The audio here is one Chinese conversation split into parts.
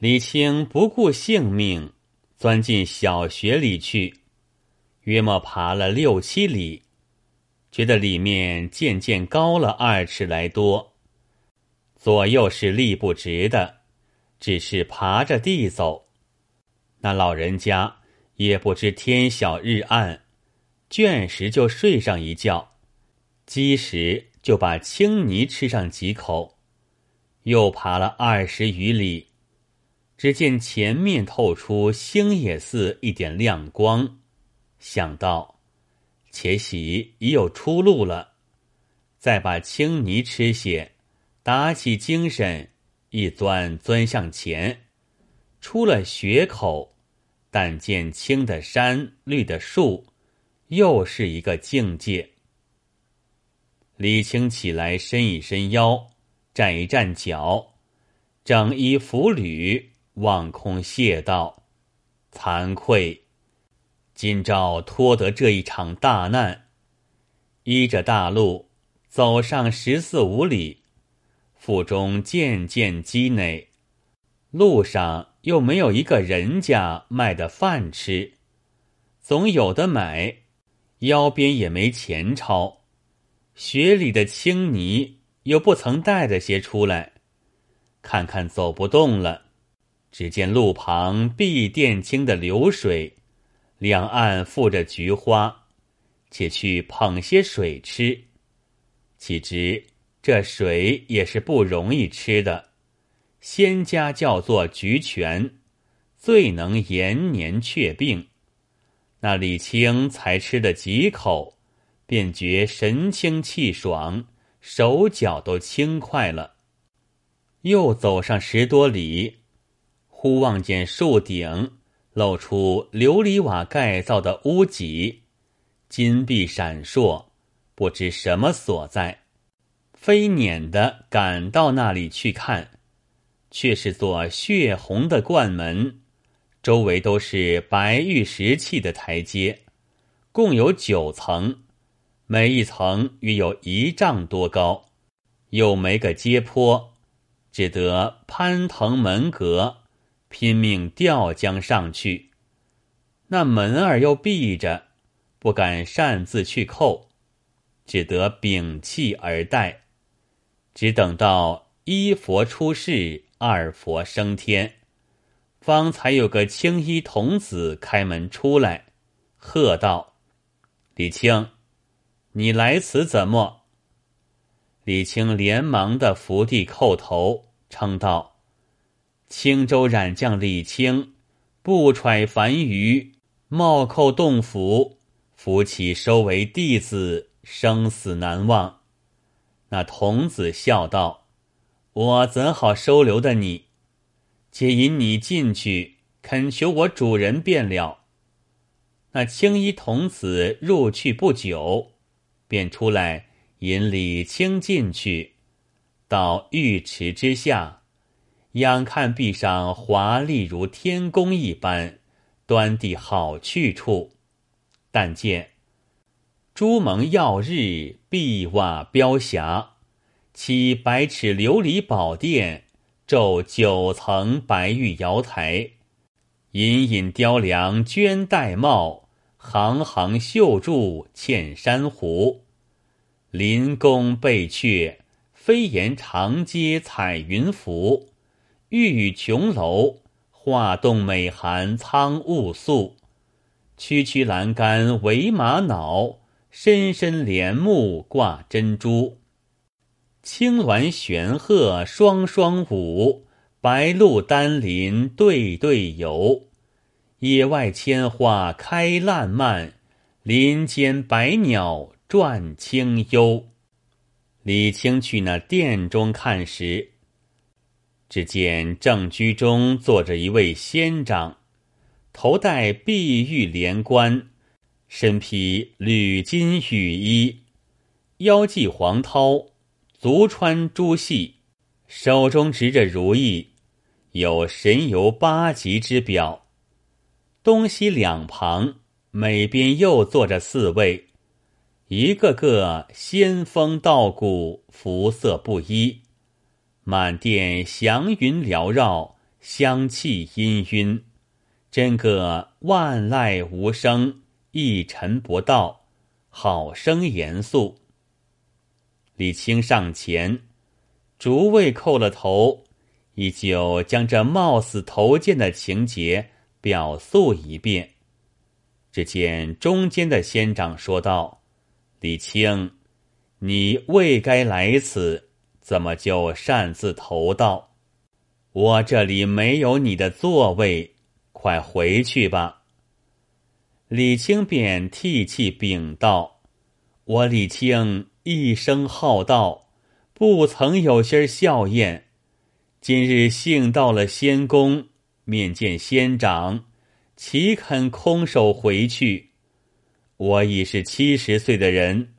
李清不顾性命，钻进小穴里去，约莫爬了六七里，觉得里面渐渐高了二尺来多，左右是立不直的，只是爬着地走。那老人家也不知天晓日暗，倦时就睡上一觉，饥时就把青泥吃上几口。又爬了二十余里，只见前面透出星野寺一点亮光，想到且喜已有出路了，再把青泥吃些，打起精神，一钻钻向前，出了穴口，但见青的山，绿的树，又是一个境界。李青起来，伸一伸腰。站一站脚，整衣服履，望空谢道：“惭愧，今朝托得这一场大难。依着大路走上十四五里，腹中渐渐积馁，路上又没有一个人家卖的饭吃，总有的买，腰边也没钱钞，雪里的青泥。”又不曾带着些出来，看看走不动了。只见路旁碧靛青的流水，两岸附着菊花，且去捧些水吃。岂知这水也是不容易吃的，仙家叫做菊泉，最能延年却病。那李清才吃了几口，便觉神清气爽。手脚都轻快了，又走上十多里，忽望见树顶露出琉璃瓦盖造的屋脊，金碧闪烁，不知什么所在，飞撵的赶到那里去看，却是座血红的冠门，周围都是白玉石砌的台阶，共有九层。每一层约有一丈多高，又没个阶坡，只得攀藤门阁，拼命吊将上去。那门儿又闭着，不敢擅自去扣，只得屏气而待。只等到一佛出世，二佛升天，方才有个青衣童子开门出来，喝道：“李清。”你来此怎么？李清连忙的伏地叩头，称道：“青州染将李清，不揣凡愚，冒寇洞府，扶起收为弟子，生死难忘。”那童子笑道：“我怎好收留的你？且引你进去，恳求我主人便了。”那青衣童子入去不久。便出来引李清进去，到浴池之下，仰看壁上华丽如天宫一般，端地好去处。但见朱蒙耀日，碧瓦标霞，起百尺琉璃宝殿，骤九层白玉瑶台，隐隐雕梁绢带帽。行行绣柱嵌珊瑚，临宫贝阙，飞檐长阶彩云浮。玉宇琼楼，画栋美寒苍雾素。区区栏杆围玛瑙，深深帘幕挂珍珠。青鸾玄鹤双双舞，白鹭丹林对对游。野外千花开烂漫，林间百鸟转清幽。李清去那殿中看时，只见正居中坐着一位仙长，头戴碧玉连冠，身披缕金羽衣，腰系黄绦，足穿朱系，手中执着如意，有神游八极之表。东西两旁，每边又坐着四位，一个个仙风道骨，服色不一。满殿祥云缭绕，香气氤氲，真个万籁无声，一尘不到，好生严肃。李清上前，逐位叩了头，依旧将这冒死投剑的情节表述一遍。只见中间的仙长说道：“李清，你未该来此，怎么就擅自投道？我这里没有你的座位，快回去吧。”李清便涕泣禀道：“我李清一生好道，不曾有些笑靥。今日幸到了仙宫，面见仙长。”岂肯空手回去？我已是七十岁的人，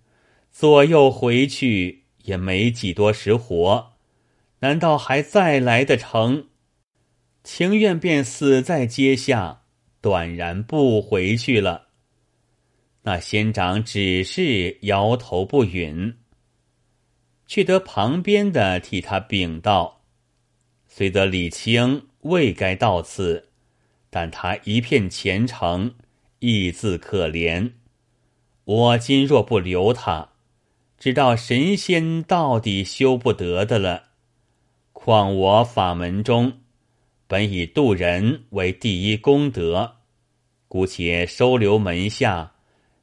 左右回去也没几多时活，难道还再来得成？情愿便死在阶下，断然不回去了。那仙长只是摇头不允，却得旁边的替他禀道：“虽得李清未该到此。”但他一片虔诚，义字可怜。我今若不留他，知道神仙到底修不得的了。况我法门中本以渡人为第一功德，姑且收留门下。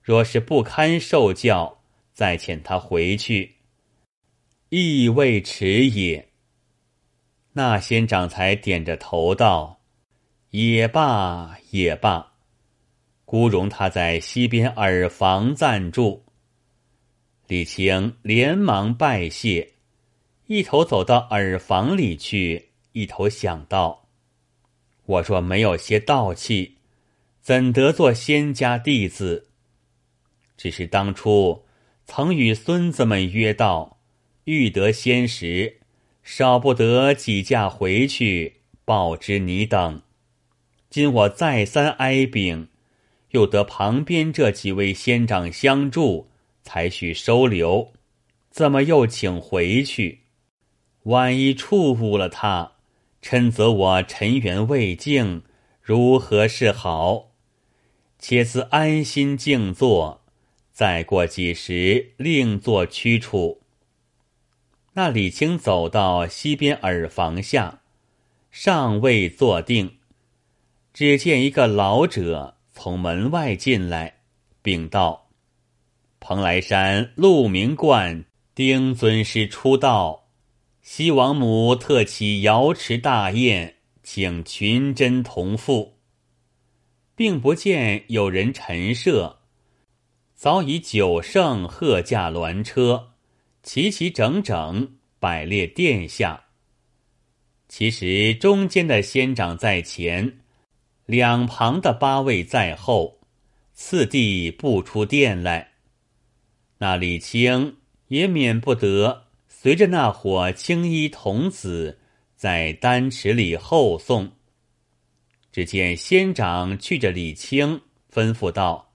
若是不堪受教，再遣他回去，亦未迟也。那仙长才点着头道。也罢，也罢，孤容他在西边耳房暂住。李青连忙拜谢，一头走到耳房里去，一头想到：我若没有些道气，怎得做仙家弟子？只是当初曾与孙子们约道，欲得仙时，少不得几驾回去报知你等。今我再三哀禀，又得旁边这几位仙长相助，才许收留。怎么又请回去？万一触误了他，趁责我尘缘未净，如何是好？且自安心静坐，再过几时另作驱处。那李清走到西边耳房下，尚未坐定。只见一个老者从门外进来，禀道：“蓬莱山鹿鸣观丁尊师出道，西王母特起瑶池大宴，请群真同赴，并不见有人陈设，早已九乘贺驾銮车，齐齐整整摆列殿下。其实中间的仙长在前。”两旁的八位在后，次第步出殿来。那李清也免不得随着那伙青衣童子在丹池里后送。只见仙长去着李清，吩咐道：“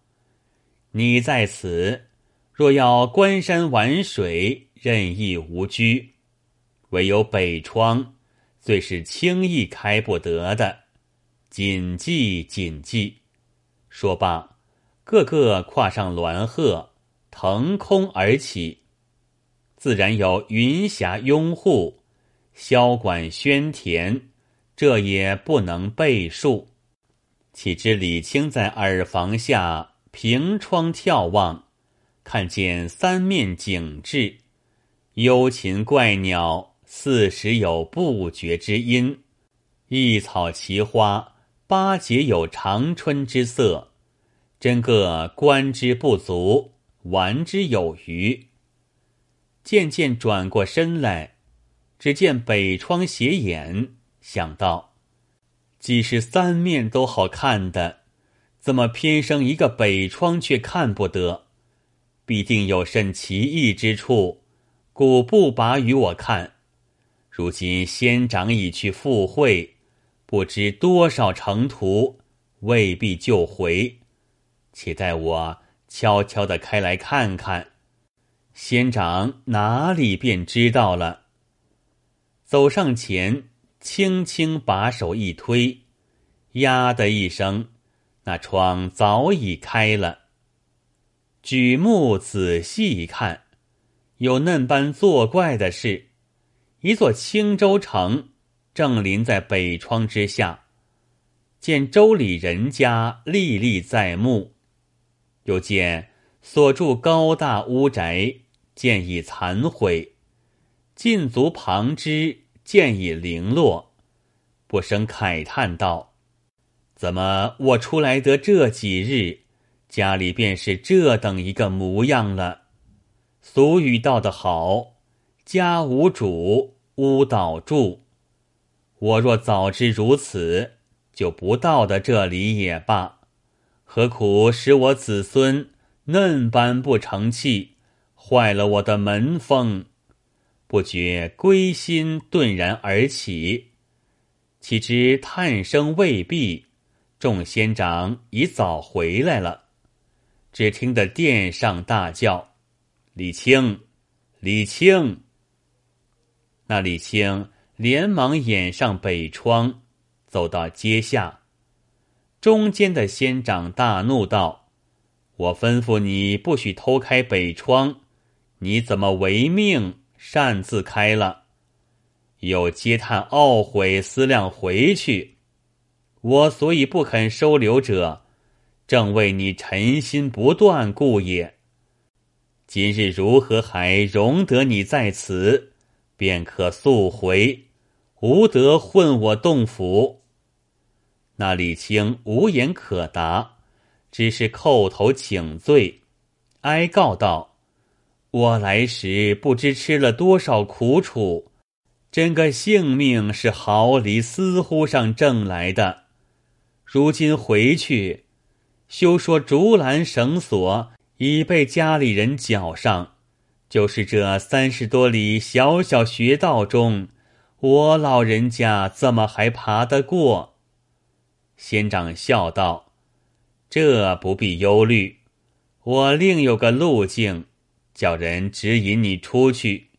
你在此，若要观山玩水，任意无拘；唯有北窗，最是轻易开不得的。”谨记，谨记。说罢，个个跨上鸾鹤，腾空而起。自然有云霞拥护，箫管喧田，这也不能背述。岂知李清在耳房下凭窗眺望，看见三面景致，幽禽怪鸟，四时有不绝之音，异草奇花。八节有长春之色，真个观之不足，玩之有余。渐渐转过身来，只见北窗斜眼，想到：既是三面都好看的，怎么偏生一个北窗却看不得？必定有甚奇异之处，故不拔与我看。如今仙长已去赴会。不知多少程途，未必就回。且待我悄悄的开来看看，仙长哪里便知道了。走上前，轻轻把手一推，呀的一声，那窗早已开了。举目仔细一看，有嫩般作怪的是，一座青州城正临在北窗之下。见州里人家历历在目，又见所住高大屋宅渐已残毁，尽足旁枝渐已零落，不生慨叹道：“怎么我出来得这几日？”家里便是这等一个模样了。俗语道得好：“家无主，屋倒住。”我若早知如此，就不到的这里也罢。何苦使我子孙嫩般不成器，坏了我的门风？不觉归心顿然而起，岂知叹声未毕，众仙长已早回来了。只听得殿上大叫：“李清，李清！”那李清连忙掩上北窗，走到阶下。中间的仙长大怒道：“我吩咐你不许偷开北窗，你怎么违命擅自开了？”又嗟叹懊悔，思量回去。我所以不肯收留者。正为你尘心不断故也。今日如何还容得你在此？便可速回，无得混我洞府。那李清无言可答，只是叩头请罪，哀告道：“我来时不知吃了多少苦楚，真个性命是毫厘丝乎上挣来的，如今回去。”休说竹篮绳索已被家里人绞上，就是这三十多里小小穴道中，我老人家怎么还爬得过？仙长笑道：“这不必忧虑，我另有个路径，叫人指引你出去。”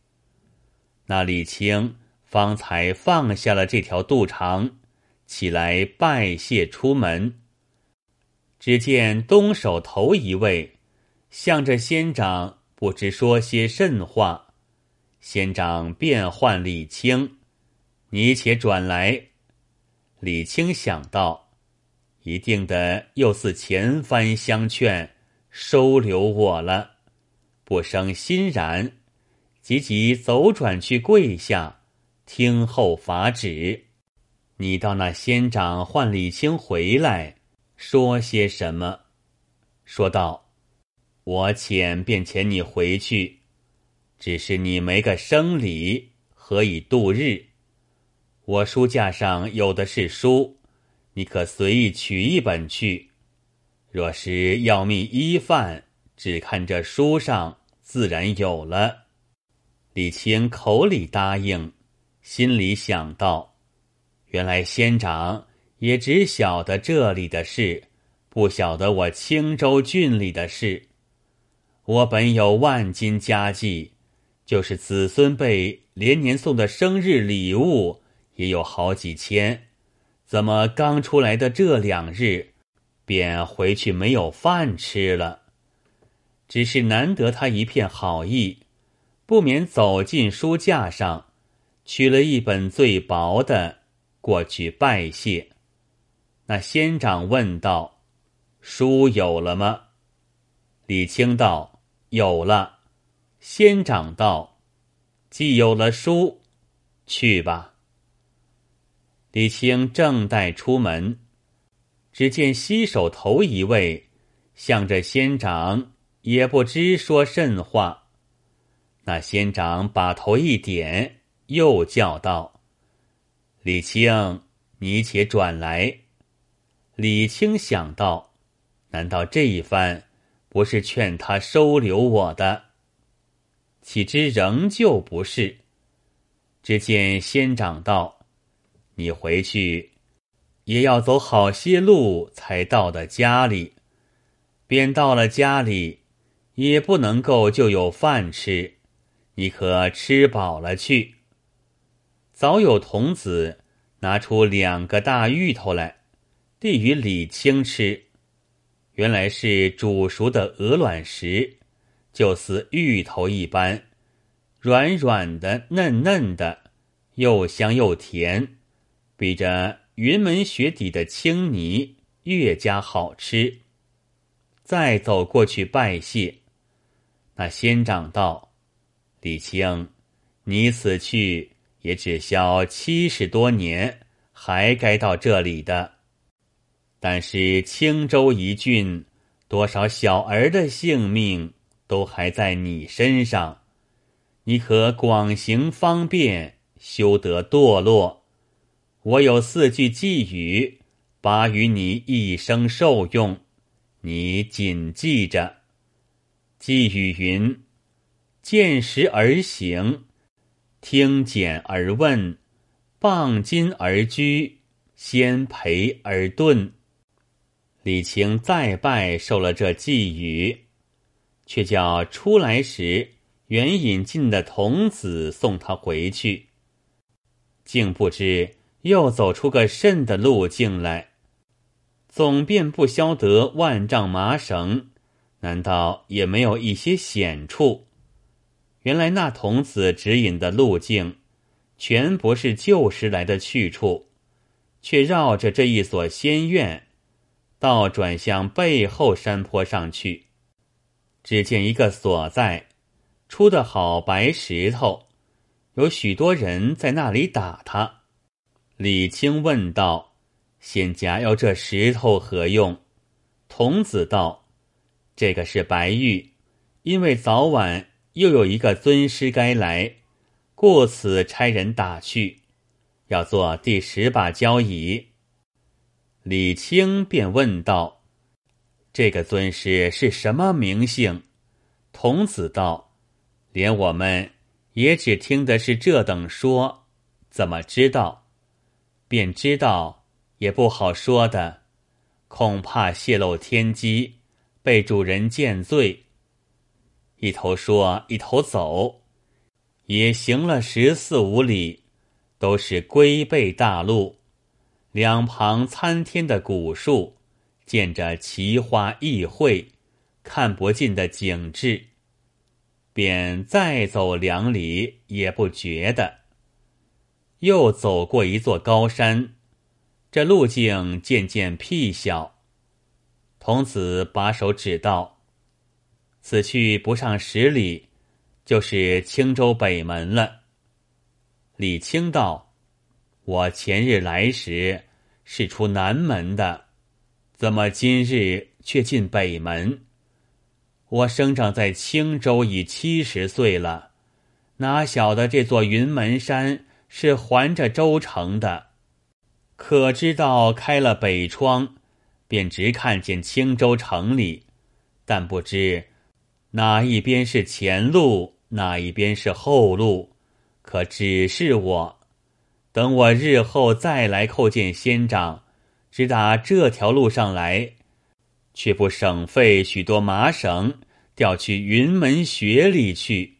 那李清方才放下了这条肚肠，起来拜谢出门。只见东首头一位，向着仙长不知说些甚话，仙长便唤李清：“你且转来。”李清想到，一定的又似前番相劝，收留我了，不生欣然，急急走转去跪下，听候法旨。你到那仙长唤李清回来。说些什么？说道：“我遣便遣你回去，只是你没个生理，何以度日？我书架上有的是书，你可随意取一本去。若是要觅衣饭，只看这书上，自然有了。”李青口里答应，心里想到：原来仙长。也只晓得这里的事，不晓得我青州郡里的事。我本有万金家计，就是子孙辈连年送的生日礼物也有好几千，怎么刚出来的这两日，便回去没有饭吃了？只是难得他一片好意，不免走进书架上，取了一本最薄的过去拜谢。那仙长问道：“书有了吗？”李清道：“有了。”仙长道：“既有了书，去吧。”李清正待出门，只见西首头一位向着仙长，也不知说甚话。那仙长把头一点，又叫道：“李青，你且转来。”李清想到，难道这一番不是劝他收留我的？岂知仍旧不是。只见仙长道：“你回去，也要走好些路才到的家里。便到了家里，也不能够就有饭吃。你可吃饱了去。早有童子拿出两个大芋头来，递与李清吃。原来是煮熟的鹅卵石，就似芋头一般，软软的、嫩嫩的，又香又甜，比着云门雪底的青泥越加好吃。再走过去拜谢，那仙长道：“李清，你此去。”也只消七十多年，还该到这里的。但是青州一郡，多少小儿的性命都还在你身上，你可广行方便，休得堕落。我有四句寄语，把与你一生受用，你谨记着。寄语云：见时而行。听简而问，傍金而居，先陪而顿。李清再拜受了这寄语，却叫出来时原引进的童子送他回去。竟不知又走出个甚的路径来，总便不消得万丈麻绳，难道也没有一些险处？原来那童子指引的路径，全不是旧时来的去处，却绕着这一所仙院，倒转向背后山坡上去。只见一个所在，出的好白石头，有许多人在那里打他。李清问道：“仙家要这石头何用？”童子道：“这个是白玉，因为早晚。”又有一个尊师该来，故此差人打去，要做第十把交椅。李清便问道：“这个尊师是什么名姓？”童子道：“连我们也只听的是这等说，怎么知道？便知道也不好说的，恐怕泄露天机，被主人见罪。”一头说，一头走，也行了十四五里，都是龟背大路，两旁参天的古树，见着奇花异卉，看不尽的景致，便再走两里也不觉得。又走过一座高山，这路径渐渐僻小，童子把手指道。此去不上十里，就是青州北门了。李清道：“我前日来时是出南门的，怎么今日却进北门？我生长在青州已七十岁了，哪晓得这座云门山是环着州城的？可知道开了北窗，便直看见青州城里，但不知。”哪一边是前路，哪一边是后路，可指示我。等我日后再来叩见仙长，只打这条路上来，却不省费许多麻绳，调去云门穴里去。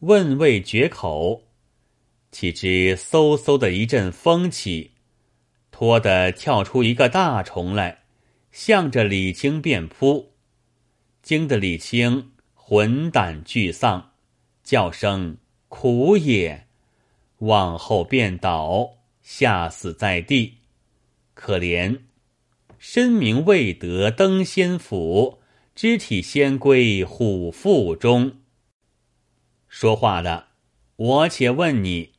问未绝口，岂知嗖嗖的一阵风起，拖得跳出一个大虫来，向着李清便扑。惊得李清魂胆俱丧，叫声苦也，往后便倒，吓死在地。可怜身名未得登仙府，肢体先归虎腹中。说话的，我且问你：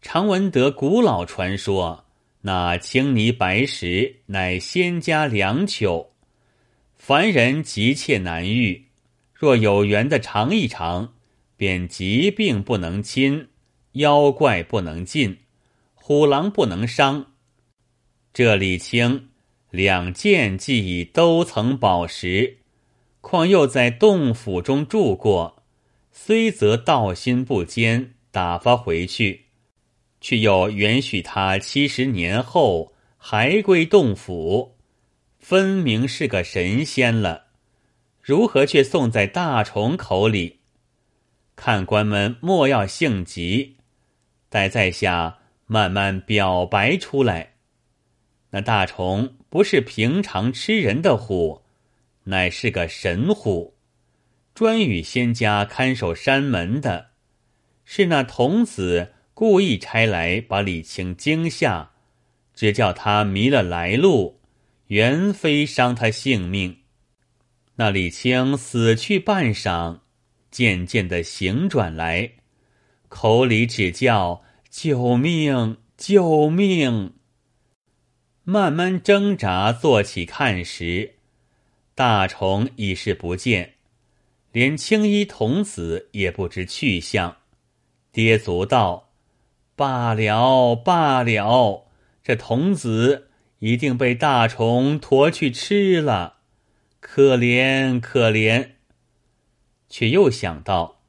常闻得古老传说，那青泥白石乃仙家良久。凡人急切难遇，若有缘的尝一尝，便疾病不能侵，妖怪不能进，虎狼不能伤。这李清两件既已都曾宝石，况又在洞府中住过，虽则道心不坚，打发回去，却又允许他七十年后还归洞府。分明是个神仙了，如何却送在大虫口里？看官们莫要性急，待在下慢慢表白出来。那大虫不是平常吃人的虎，乃是个神虎，专与仙家看守山门的。是那童子故意差来把李清惊吓，只叫他迷了来路，原非伤他性命。那李清死去半晌，渐渐的醒转来，口里只叫救命救命。慢慢挣扎，坐起看时，大虫已是不见，连青衣童子也不知去向。跌足道：“罢了罢了，这童子一定被大虫驮去吃了，可怜可怜。”却又想到，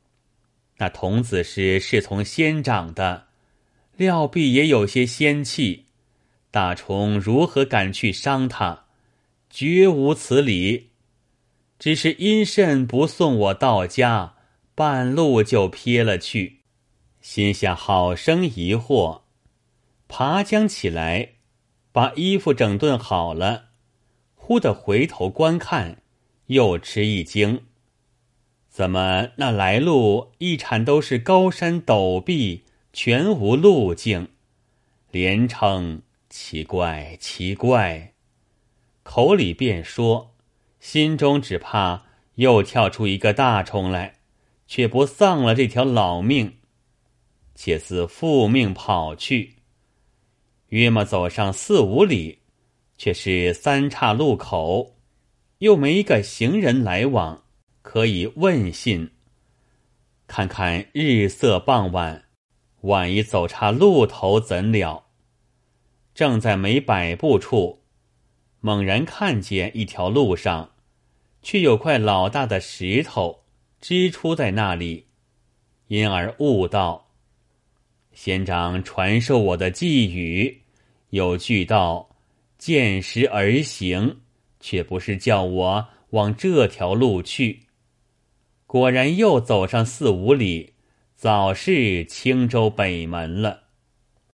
那童子是侍从仙长的，料必也有些仙气。大虫如何敢去伤他？绝无此理。只是因甚不送我到家，半路就撇了去，心下好生疑惑。爬将起来，把衣服整顿好了，忽的回头观看，又吃一惊。怎么那来路一铲都是高山陡壁，全无路径？连称。奇怪，奇怪，口里便说，心中只怕又跳出一个大虫来，却不丧了这条老命，且似复命跑去。约么走上四五里，却是三岔路口，又没一个行人来往，可以问信。看看日色傍晚，万一走岔路头怎了？正在没百步处，猛然看见一条路上，却有块老大的石头支出在那里，因而悟道：仙长传授我的寄语，有句道：“见时而行”，却不是叫我往这条路去。果然又走上四五里，早是青州北门了。